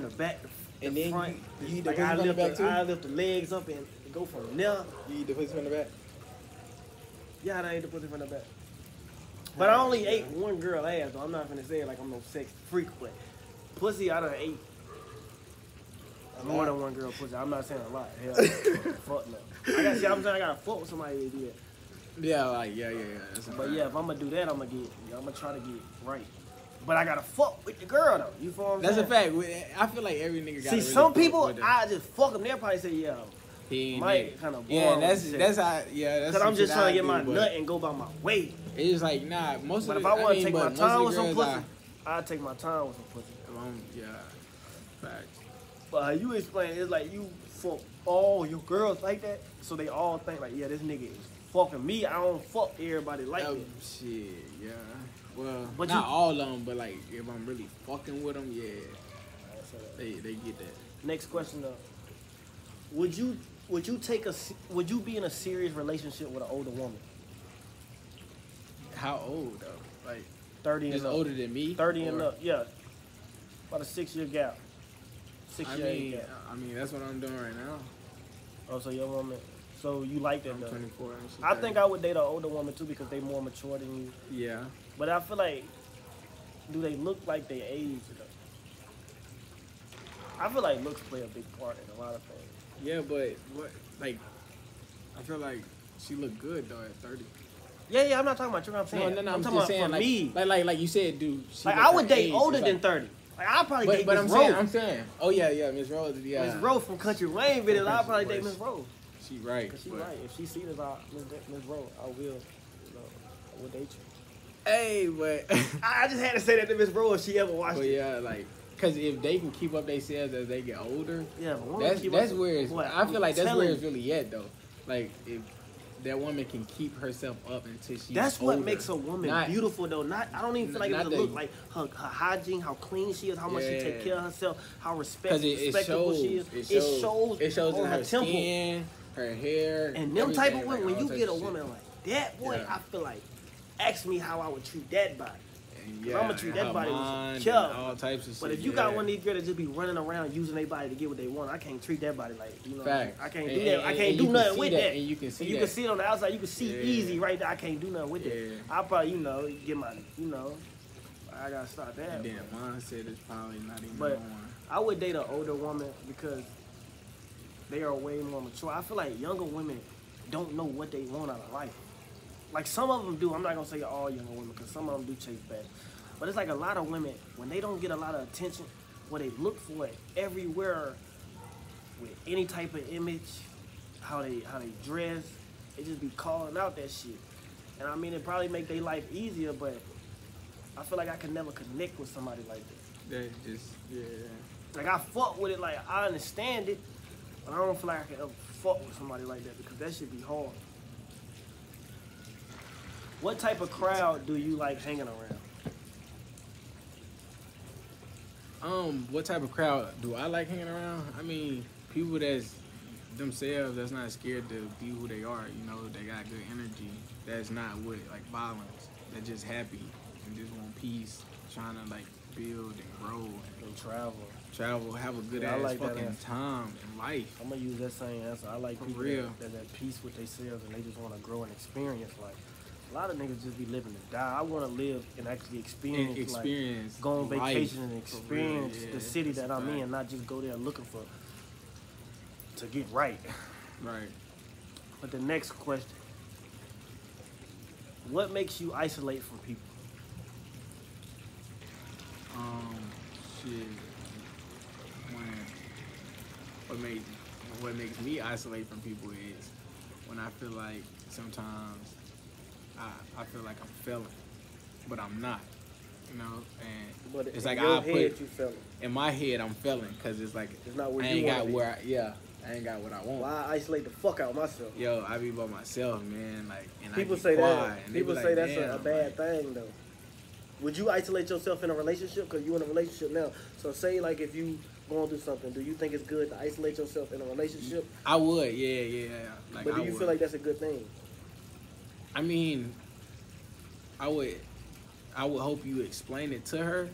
From the back, the And then front. you- you eat the like pussy I from the too? I lift the legs up and go from there. You eat the pussy from the back. Yeah, I ate the pussy from the back. But I only ate one girl ass. Though. I'm not gonna say it like I'm no sex freak, but pussy I done ate more than one girl pussy. I'm not saying a lot. Hell, fuck no. I got see. I'm saying I gotta fuck with somebody that. Yeah, like yeah, yeah, yeah. But yeah, if I'm gonna do that, I'm gonna get. I'm gonna try to get right. But I gotta fuck with the girl though. You feel That's a fact. I feel like every nigga got. See, some people, I just fuck them. They'll probably say, yeah. he ain't might kinda Yeah, that's that's how. Yeah, that's. Cause I'm just trying to get do, my nut and go by my way. It's like nah. Most of the time. But of if the, I want to take my time with some pussy, I take my time with some pussy. Um, yeah, facts. But how you explain, it's like you fuck all your girls like that, so they all think like, yeah, this nigga is fucking me. I don't fuck everybody like Oh, that. shit, yeah. Well, But not you- all of them, but like if I'm really fucking with them, yeah, they they get that. Next question though, would you would you take a would you be in a serious relationship with an older woman, How old though? Like thirty and up, older than me? thirty and up, yeah, about a six year gap, six I year mean, gap. I mean that's what I'm doing right now. Oh, so your woman, so you like that I'm though? 24. and she's I think I would date an older woman too because they more mature than you. Yeah. But I feel like, do they look like they age? though? I feel like looks play a big part in a lot of things. Yeah, but what like I feel like she looked good though at 30. Yeah, yeah, I'm not talking about you. know I'm saying. no, no. I'm, I'm, talking just about saying for like, me. like like like you said, dude. she Like I would date age. older It's than like- 30. Like I'd probably But, date but Miss I'm Rose. saying, I'm saying, oh yeah, yeah, Miss Rose, yeah. Miss Rose from Country Wayne videos. I'd probably date Miss Rose. She right. She but- right. If she see this, I Miss Miss Rose, I will. You know, I will date you. Hey, but I, just had to say that to Miss Rose if she ever watched but it. yeah, like, cause if they can keep up themselves as they get older, Yeah, that's that's where it's. What? I feel like that's where it's really at though. Like if that woman can keep herself up until she's That's what older. makes a woman Not- beautiful, though. Not I don't even feel like it's a look like her, her hygiene, how clean she is, how much she Yeah. take care of herself, how respect, it, it respectable shows, she is. it shows, it shows on in her, temple skin, her hair, And them type of women, like, when you get a of shit. woman like that, boy, Yeah. I feel like, ask me how I would treat that body. And I'ma treat that body with care. all types of shit. But if you got one of these girls that just be running around using their body to get what they want, I can't treat that body like you know. Facts. I can't And- do that. I can't and do nothing with that, that. and you can see you that. can see it on the outside. You can see Yeah. easy right there. I can't do nothing with Yeah. that. I probably you know get my you know. I gotta stop that. And then mindset is probably not even But- on. I would date an older woman because they are way more mature. I feel like younger women don't know what they want out of life. Like some of them do. I'm not gonna say all younger women because some of them do chase back. But it's like a lot of women when they don't get a lot of attention, what they look for it everywhere with any type of image, how they how they dress, they just be calling out that shit. And I mean, it probably make their life easier, but I feel like I could never connect with somebody like that. That just yeah. Like I fuck with it, like I understand it, but I don't feel like I can ever fuck with somebody like that because that should be hard. What type of crowd do you like hanging around? Um, what type of crowd do I like hanging around? I mean, people that's themselves, that's not scared to be who they are. You know, they got good energy. That's not with like violence. They're just happy and just want peace, trying to like build and grow and travel. travel, have a good Yeah, ass like fucking time in life. I'm gonna use that same answer. I like For people real. that, that at peace with themselves and they just want to grow and experience life. A lot of niggas just be living to die. I want to live and actually experience, And experience, like, go on vacation and real, experience yeah, the city that I'm fact. in, not just go there looking for to get right. Right. But the next question: What makes you isolate from people? Um, shit. When what makes what makes me isolate from people is when I feel like sometimes I I feel like I'm failing, but I'm not. You know, and But it's in like your I head, put you feel it. in my head I'm failing because it's like It's not where I you ain't got be. where I, yeah I ain't got what I want. Why I isolate the fuck out of myself? Yo, I be by myself, man. Like, and People I say quiet, that. and People say like, that's a, a bad like, thing though. Would you isolate yourself in a relationship? Cause you in a relationship now. So say like if you going through something, do you think it's good to isolate yourself in a relationship? I would, yeah, yeah. Like, but do I you would. feel like that's a good thing? I mean, I would, I would hope you explain it to her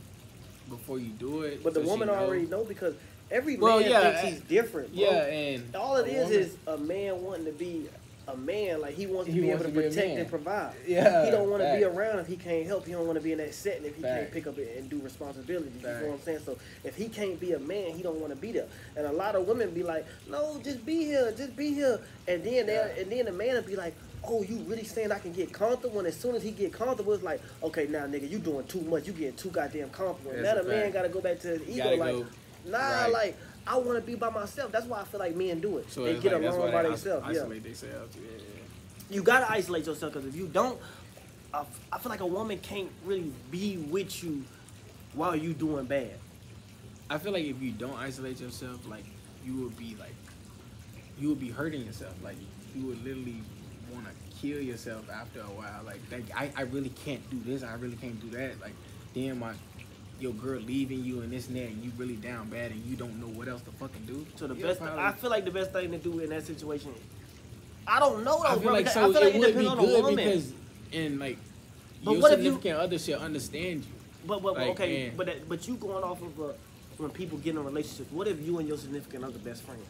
before you do it. But the so woman already know because every Well, man yeah, thinks he's different. Bro. Yeah, and All it is is woman- is a man wanting to be a man. Like he wants to He be wants able to, to protect and provide. Yeah, He don't want to be around if he can't help. He don't want to be in that setting if he can't pick up it and do responsibilities. You Fact. know what I'm saying? So if he can't be a man, he don't want to be there. And a lot of women be like, "No, just be here, just be here." And then they and then the man will be like. Oh, you really saying I can get comfortable? And as soon as he get comfortable, it's like, okay, now nigga, you doing too much. You getting too goddamn comfortable. That's now a the man got to go back to his ego. Like, go- nah, right. like I want to be by myself. That's why I feel like men do it. So they get like, along by they themselves. Yeah isolate themselves. Yeah, yeah. you gotta isolate yourself because if you don't, I, I feel like a woman can't really be with you while you doing bad. I feel like if you don't isolate yourself, like you will be like, you would be hurting yourself. Like you would literally kill yourself after a while. Like, like I, I really can't do this. I really can't do that. Like, damn, my your girl leaving you and this and that, and you really down bad, and you don't know what else to fucking do. So the best, probably- I feel like the best thing to do in that situation. I don't know though, I feel bro. like so I feel like it it, would be depends on the good woman. because and like But your what if you- significant other should understand you. but but like, okay, but that, but you going off of uh, when people get in a relationship. What if you and your significant other best friends?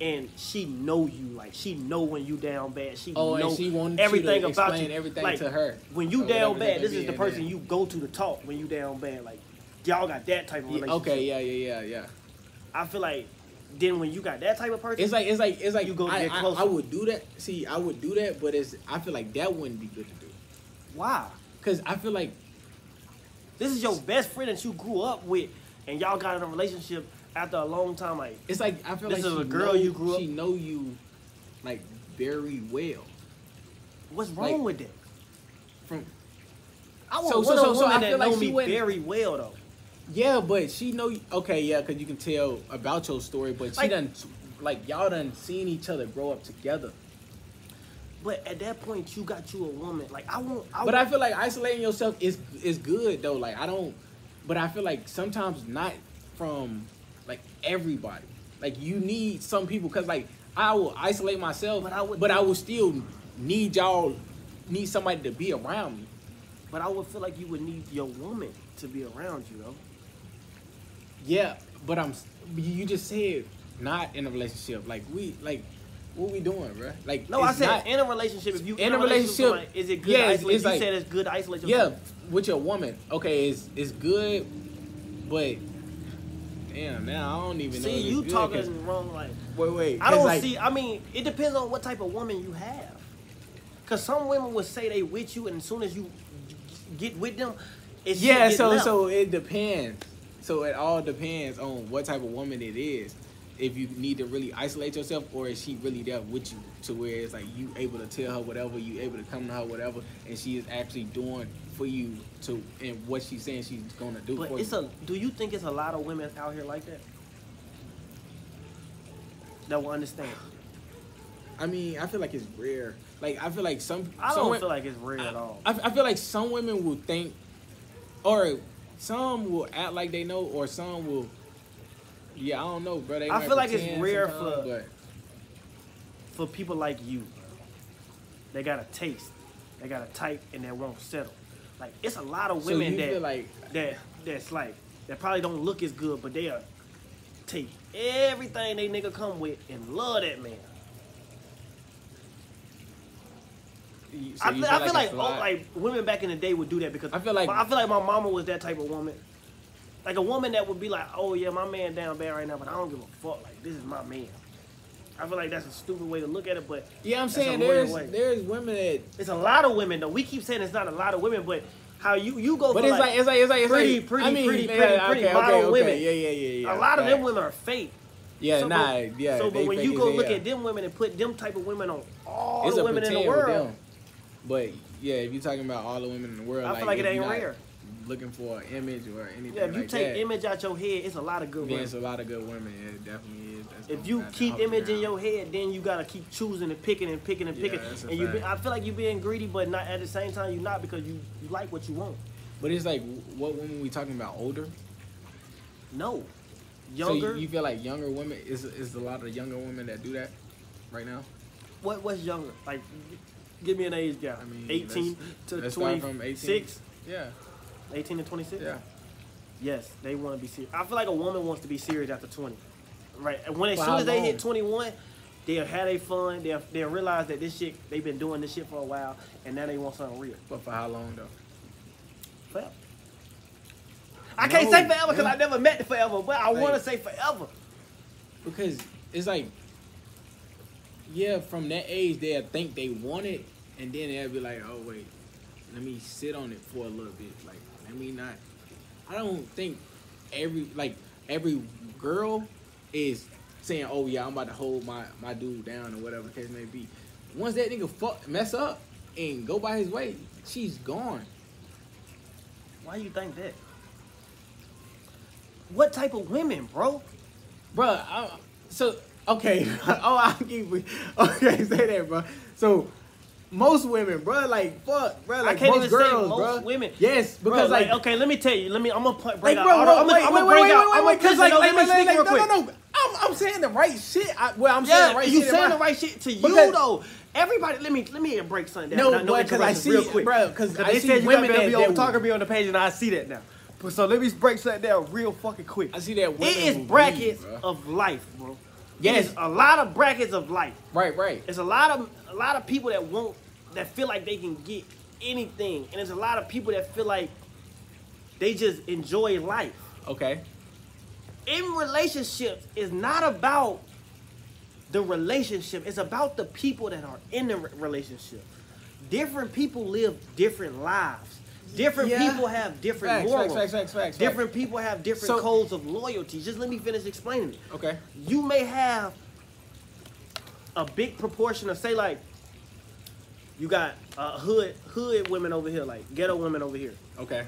And she know you, like she know when you down bad. She Oh, know she wanted you everything about you. everything like, to her, When you down bad, this is the person and you go to to talk when you down bad. Like y'all got that type of Yeah, relationship. okay, yeah, yeah, yeah, yeah. I feel like then when you got that type of person, It's like it's like it's like You go I, get I. I would do that. See, I would do that, but it's I feel like that wouldn't be good to do. why? Cause I feel like This is your best friend that you grew up with, and y'all got in a relationship after a long time. Like it's like I feel This like is a girl know, you grew up- She know you like very well. what's wrong Like- with that? From I want So- so- so- so woman I that feel like she me wouldn't- very well though. yeah, but she know okay, yeah, cause you can tell about your story, but she done like y'all done seen each other grow up together. But at that point, you got you a woman. Like I want. I But I feel like isolating yourself is is good though. Like I don't, but I feel like sometimes not from like everybody. Like you need some people because like I will isolate myself, But but I I would- would, will still need y'all, need somebody to be around me. but I would feel like you would need your woman to be around you though. Yeah, but I'm. You just said not in a relationship. Like we like. What we doing, bro? Like No, I said not- in a relationship. If you In a with relationship, is it good? yeah, it's- it's you like- said it's good isolate Yeah, with your woman. Okay, it's it's good, but damn, now I don't even know. See, you good 'cause- talking wrong. Like Wait, wait. I don't like, see. I mean, it depends on what type of woman you have. Cause some women would say they with you, and as soon as you get with them, it's Yeah, so so it depends. So it all depends on what type of woman it is. If you need to really isolate yourself, or is she really there with you to where it's like you able to tell her whatever, you able to come to her whatever, and she is actually doing for you to and what she's saying she's gonna do But for it's you. a. Do you think it's a lot of women out here like that? That will understand. I mean, I feel like it's rare. Like I feel like some. I some don't wo- feel like it's rare at all. I, I feel like some women will think, or some will act like they know, or some will. Yeah, I don't know, bro. They I feel like it's rare for- But For people like you, they got a taste, they got a type, and they won't settle. Like it's a lot of women you that like that that's like that probably don't look as good, but they'll take everything they nigga come with and love that man. so I feel, I feel like a oh, like women back in the day would do that because I feel like- I feel like my mama was that type of woman. Like a woman that would be like, oh yeah, my man down bad right now, but I don't give a fuck. Like this is my man. I feel like that's a stupid way to look at it, but yeah, I'm saying there's way. there's women that. it's a lot of women though. We keep saying it's not a lot of women, but how you you go But for it's like, it's like it's like it's pretty, like pretty, I mean, pretty, yeah, pretty, okay, pretty okay, model okay. women. Yeah, yeah, yeah, yeah. a lot of them women are fake. Yeah, So, nah, but- yeah. So, but when you go look at them women and put them type of women on all it's the women in the world, them. But yeah, if you're talking about all the women in the world, I feel like it ain't not rare. Looking for an image or anything Yeah, if you like take that, image out your head, it's a lot of good women. it's a lot of good women. Yeah, it definitely is. That's If you keep image in your head, then you gotta keep choosing and picking and picking and Yeah, picking. and you, be. I feel like you're being greedy, but not at the same time you're not because you, you like what you want. But it's like, what women we talking about? Older? No, So younger. you, you feel like younger women is is a lot of younger women that do that right now? what what's younger? Like, give me an age gap. I mean, 18 to let's start from 26. 18. Yeah, 18 to 26. yeah. Yes, they want to be serious. I feel like a woman wants to be serious after 20. Right. And when as soon as they hit 21, they'll have their fun. They'll, they'll realize that this shit, they've been doing this shit for a while, and now they want something real. But for how long though? Forever. I can't say forever because yeah. I never met the forever, but I Like- want to say forever. Because it's like, yeah, from that age they'll think they want it, and then they'll be like, oh wait, let me sit on it for a little bit. Like, let mean, not. I don't think every like every girl is saying, oh yeah, I'm about to hold my my dude down or whatever the case may be. Once that nigga fuck mess up and go by his way, she's gone. Why you think that? What type of women, bro? Bro, so okay. oh, I keep okay. Say that, bro. So most women, bro, like fuck, bro, like can't most even say girls, most bro. women. Yes, Bro, because like, okay, let me tell you. Let me. I'm gonna put, bring like, out. bro, the- wait, I'm wait, gonna, wait, bring out. I'm gonna because like, let like, me like, speak like, real no, quick. no, no. I'm, I'm saying the right shit. I, well, I'm Yeah, saying the right you shit. saying the right shit to you though. Everybody, let me let me break something down. No, Not- boy, 'cause I see real it, quick. bro, 'cause I they see said women that- be on talking me on the page, and I see that now. But so let me break something down real fucking quick. I see that It is brackets of life, bro. Yes. A lot of brackets of life. Right, right. It's a lot of lot of people that won't that feel like they can get anything, and there's a lot of people that feel like they just enjoy life. Okay. In relationships, it's not about the relationship. It's about the people that are in the re- relationship. Different people live different lives. Different Yeah. people have different Facts, morals. facts, facts, facts, facts, facts. Different people have different So- codes of loyalty. Just let me finish explaining it Okay. you may have a big proportion of say like you got uh, hood hood women over here like ghetto women over here Okay.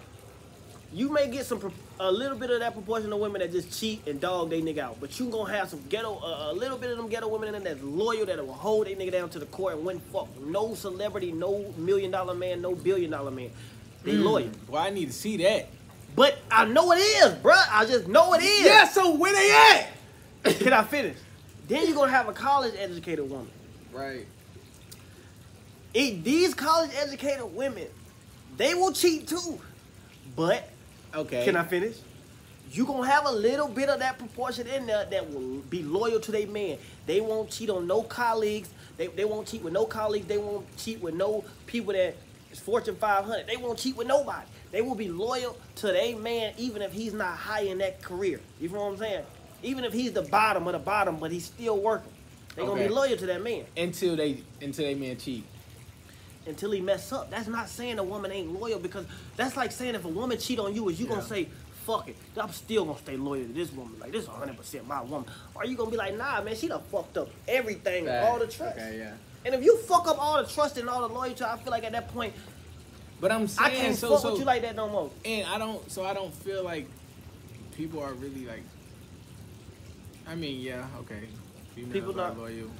you may get some a little bit of that proportion of women that just cheat and dog they nigga out but you gonna have some ghetto uh, a little bit of them ghetto women in there that's loyal that will hold they nigga down to the court and win fuck no celebrity no million dollar man no billion dollar man they loyal Well, I need to see that. but I know it is bruh I just know it is Yeah. So where they at? can I finish then you're gonna have a college educated woman Right. It, these college educated women, they will cheat too. But Okay. can I finish? You gonna have a little bit of that proportion in there that will be loyal to their man. They won't cheat on no colleagues. They, they won't cheat with no colleagues. They won't cheat with no people that is Fortune 500. They won't cheat with nobody. They will be loyal to their man even if he's not high in that career. You know what I'm saying? Even if he's the bottom of the bottom, but he's still working. they're gonna be loyal to that man. Until they until they man cheat. Until he mess up. That's not saying a woman ain't loyal because that's like saying if a woman cheat on you, is you gonna say, fuck it. I'm still gonna stay loyal to this woman. Like this is 100 percent my woman. Or you gonna be like, nah, man, she done fucked up everything, all the trust. Okay, yeah. And if you fuck up all the trust and all the loyalty, I feel like at that point, But I'm saying, I can't so fuck so with you like that no more. and I don't so I don't feel like people are really like I mean, yeah, okay. Females People are not- loyal.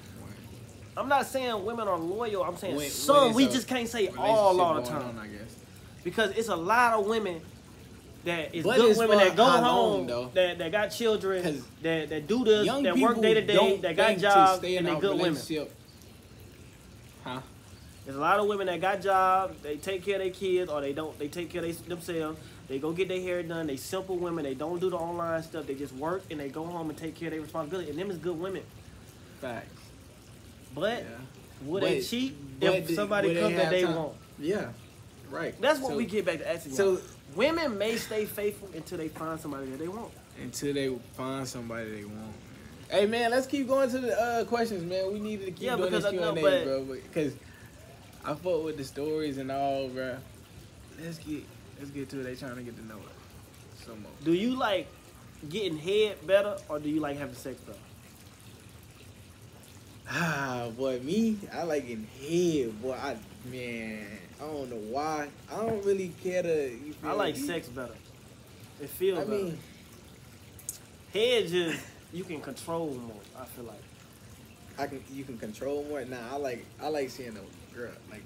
When I'm not saying women are loyal. I'm saying When- when some. it's We just can't say all all the time on, I guess. because it's a lot of women that is But good women that go home, though? that, that got children, that that do this, that work day to day, that got jobs, and they good women. Huh? There's a lot of women that got jobs, they take care of their kids, or they don't. They take care of they, themselves. They go get their hair done. They simple women. They don't do the online stuff. They just work and they go home and take care of their responsibility. And them is good women. Facts. But Yeah. would they cheat if they- somebody comes that they time? want? Yeah. Right. That's what So- we get back to asking. so- So women may stay faithful until they find somebody that they want. until they find somebody they want. Hey man, let's keep going to the uh, questions, man. We needed to keep Yeah, doing because this I Q know, and A, bro. Because I fuck with the stories and all, bro. Let's get let's get to it. They trying to get to know it some more. Do you like getting head better or do you like having sex better? Ah, boy, me, I like getting head, boy. I man, I don't know why. I don't really care to. You I like me? sex better. It feels I better. mean, head just you can control more. I feel like. I can you can control more. Nah, I like I like seeing a girl like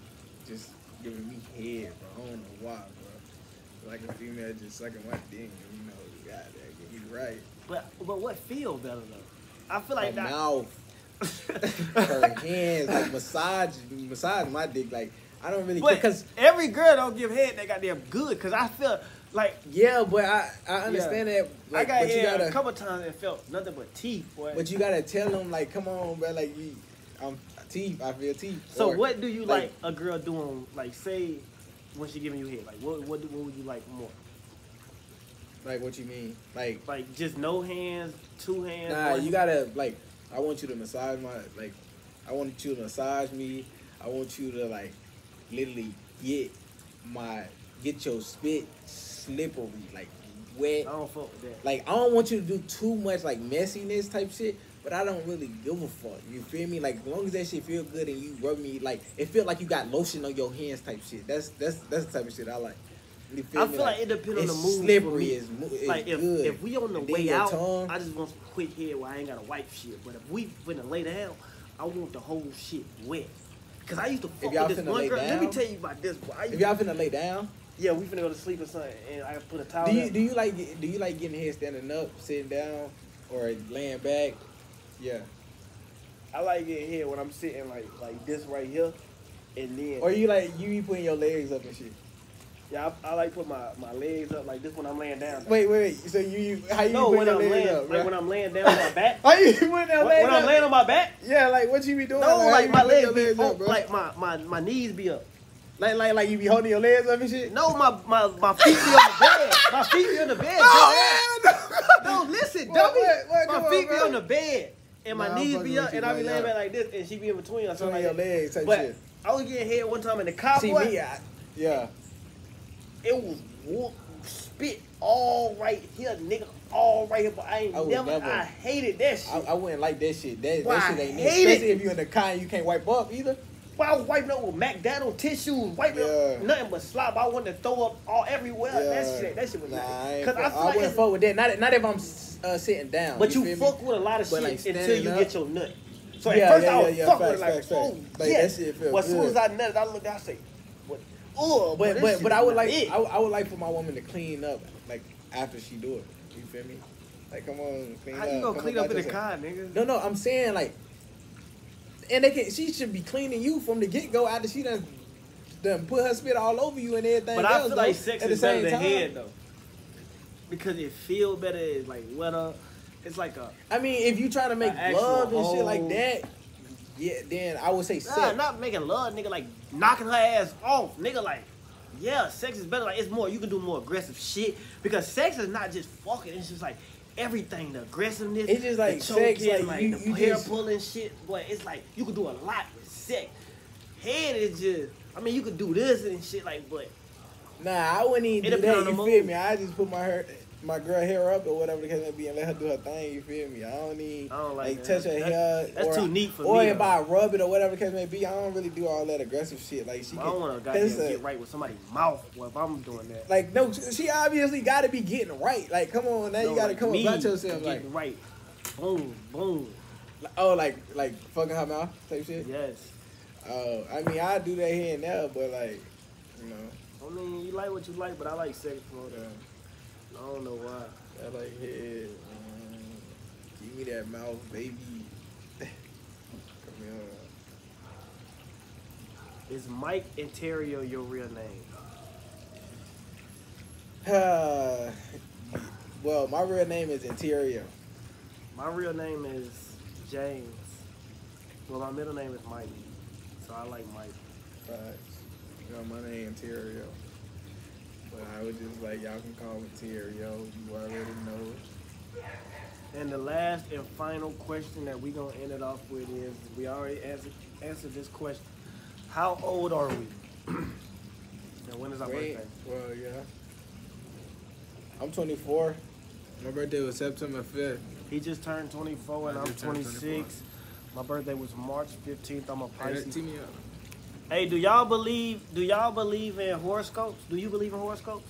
just giving me head, bro. I don't know why, bro. Like a female just sucking my dick, you know, you got that me right. But but what feel better though? I feel like that. mouth, her hands, like massage, massage my dick. Like I don't really because every girl don't give head that goddamn good. Cause I feel like yeah, but I I understand that. Like, I got head gotta, a couple times and felt nothing but teeth, boy. but you gotta tell them like, come on, bro. Like you, I'm teeth. I feel teeth. so Or, what do you like- like, a girl doing? Like say when she giving you head, like what what, what would you like more? Like what you mean? Like Like just no hands, two hands. Nah, one- you gotta like. I want you to massage my like. I want you to massage me. I want you to like, literally get my get your spit slippery, like wet. I don't fuck with that. Like I don't want you to do too much like messiness type shit. But I don't really give a fuck. You feel me? Like as long as that shit feel good and you rub me, like it feel like you got lotion on your hands type shit. That's that's that's the type of shit I like. You feel I feel like it depends on the mood. Slippery is like if, good. if we on the And way out, tongue- I just want some quick head where I ain't gotta wipe shit. But if we finna lay down, I want the whole shit wet. Cause I used to fuck with this one girl. Let me tell you about this. Boy. I if y'all finna lay down, yeah, we finna go to sleep or something, and I put a towel. Do you do you like do you like getting here standing up, sitting down, or laying back? Yeah. I like getting here when I'm sitting like like this right here, and then Or you like you be putting your legs up and shit. Yeah, I, I like put my, my legs up like this when I'm laying down. Wait, wait, wait. So you, you how you no, put when I'm legs laying up? like when I'm laying down on my back. How you when, legs when up? I'm laying on my back. yeah, like what you be doing? No, how like my put legs be legs up, bro. like my, my my knees be up. like like like you be holding your legs up and shit. No, my my my feet be on the bed. My feet be on the bed. Oh, man, No, no, listen, dummy. what, what, come my on, feet be bro. on the bed, and my Nah, knees be up, and I be laying back like this, and she be in between or something like your that. legs type But shit. I was getting hit one time in the car, See me, I, yeah. It was whoop, spit all right here, nigga, all right here. But I ain't I never, never- I hated that shit. I, I wouldn't like that shit. That, that shit ain't. Especially it. if you in the car and you can't wipe up either. But I was wiping up with McDonald tissues, wiping Yeah. up nothing but slop. I wanted to throw up all everywhere. That shit, that shit was Nah, Cause I feel I like wouldn't fuck with that. Not, not if I'm uh, sitting down. But you, me? fuck with a lot of But, shit like, until you up- get your nut. So at Yeah, first yeah, I was yeah, yeah, fuck with it like, oh, facts. Like, that shit Well, as soon as I nutted, I looked, I say? Oh, But but but I would like. I, I would like for my woman to clean up like after she do it. You feel me? Like come on, clean How up. you gonna clean up in the car, nigga? No, no, I'm saying like, and they can. She should be cleaning you from the get go after she done done put her spit all over you and everything. But I else, feel like though, sex is the better than time. head though, because it feel better. It's like wetter. It's like a I mean, if you try to make love and shit like that, yeah, then I would say nah, sex. not making love, nigga. Like knocking her ass off, nigga. Like. Yeah, sex is better. Like it's more. You can do more aggressive shit because sex is not just fucking. It's just like everything. The aggressiveness. It's just like the sex, choking, like, you- the you hair just- pulling shit. Boy, it's like you can do a lot with sex. Head is just. I mean, you could do this and shit like, but Nah, I wouldn't even It do that. on You feel me? I just put my hair, my girl hair up or whatever the case may be and let her do her thing. You feel me? I don't need I don't like like, touch her That's- hair. that's or, too neat for or me, if though. I rub it or whatever the case may be, I don't really do all that aggressive shit. Like she, I don't want to can, it's goddamn a- get right with somebody's mouth well, if I'm doing that. Like no, she obviously got to be getting right. Like come on, now No, you got to like come me about yourself. Like getting right. Boom, boom. oh, like like fucking her mouth type shit. Yes. Oh, I mean I do that here and there, but like you know, I mean, you like what you like, but I like sex more than. I don't know why. I like head. Um, give me that mouth, baby. come here. Is Mike and Tario your real name? Uh, well, my real name is Interior. My real name is James. Well, my middle name is Mike, so I like Mike. Facts. You know, my name Interior. But I was just like, y'all can call me Terry, yo. You already know. And the last and final question that we're gonna end it off with is: We already answered answered this question. How old are we? and when is our Wait, birthday? well, yeah. I'm 24. My birthday was September 5th. He just turned 24 and I I'm 26. My birthday was March 15th. I'm a Hey, Pisces. tee me up. Hey, do y'all believe? Do y'all believe in horoscopes? Do you believe in horoscopes?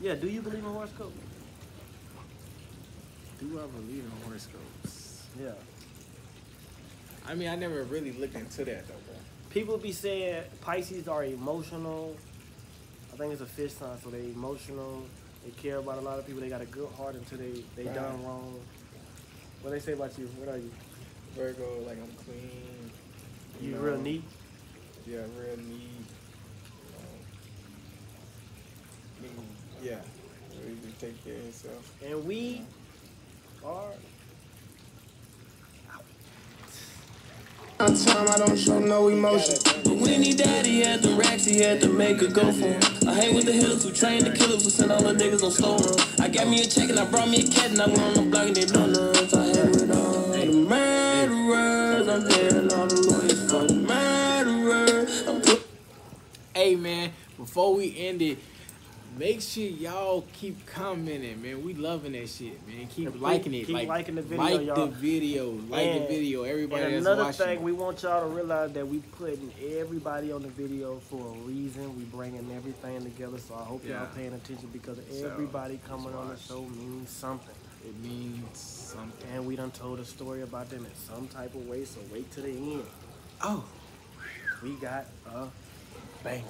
Yeah. Do you believe in horoscopes? Do I believe in horoscopes? Yeah. I mean, I never really looked into that, though, bro. People be saying Pisces are emotional. I think it's a fish sign, so they emotional. They care about a lot of people. They got a good heart until they they Right. done wrong. What they say about you? What are you? Virgo, like, I'm clean. You know, real neat. Yeah, real neat. Um, I mean, yeah. Really just take care of yourself. And we are. On time, I don't show no emotion. But when he died, he had the racks, he had to make a go for him. I hang with the hitters who train the killers who send all the niggas on store run. I got me a check and I brought me a cat and I went on the block and they donuts. I hang with all the murderers. I'm paying all the lawyers for the Hey man, before we end it, make sure y'all keep commenting, man. We loving that shit, man. Keep liking it. keep like, liking the video, Like y'all. the video. Like And- the video. Everybody and that's another watching. thing, we want y'all to realize that we putting everybody on the video for a reason. We bringing everything together, so I hope Yeah. y'all paying attention because So, everybody coming on the show means something. it means something. And we done told a story about them in some type of way, so wait to the end. Oh. We got a bang.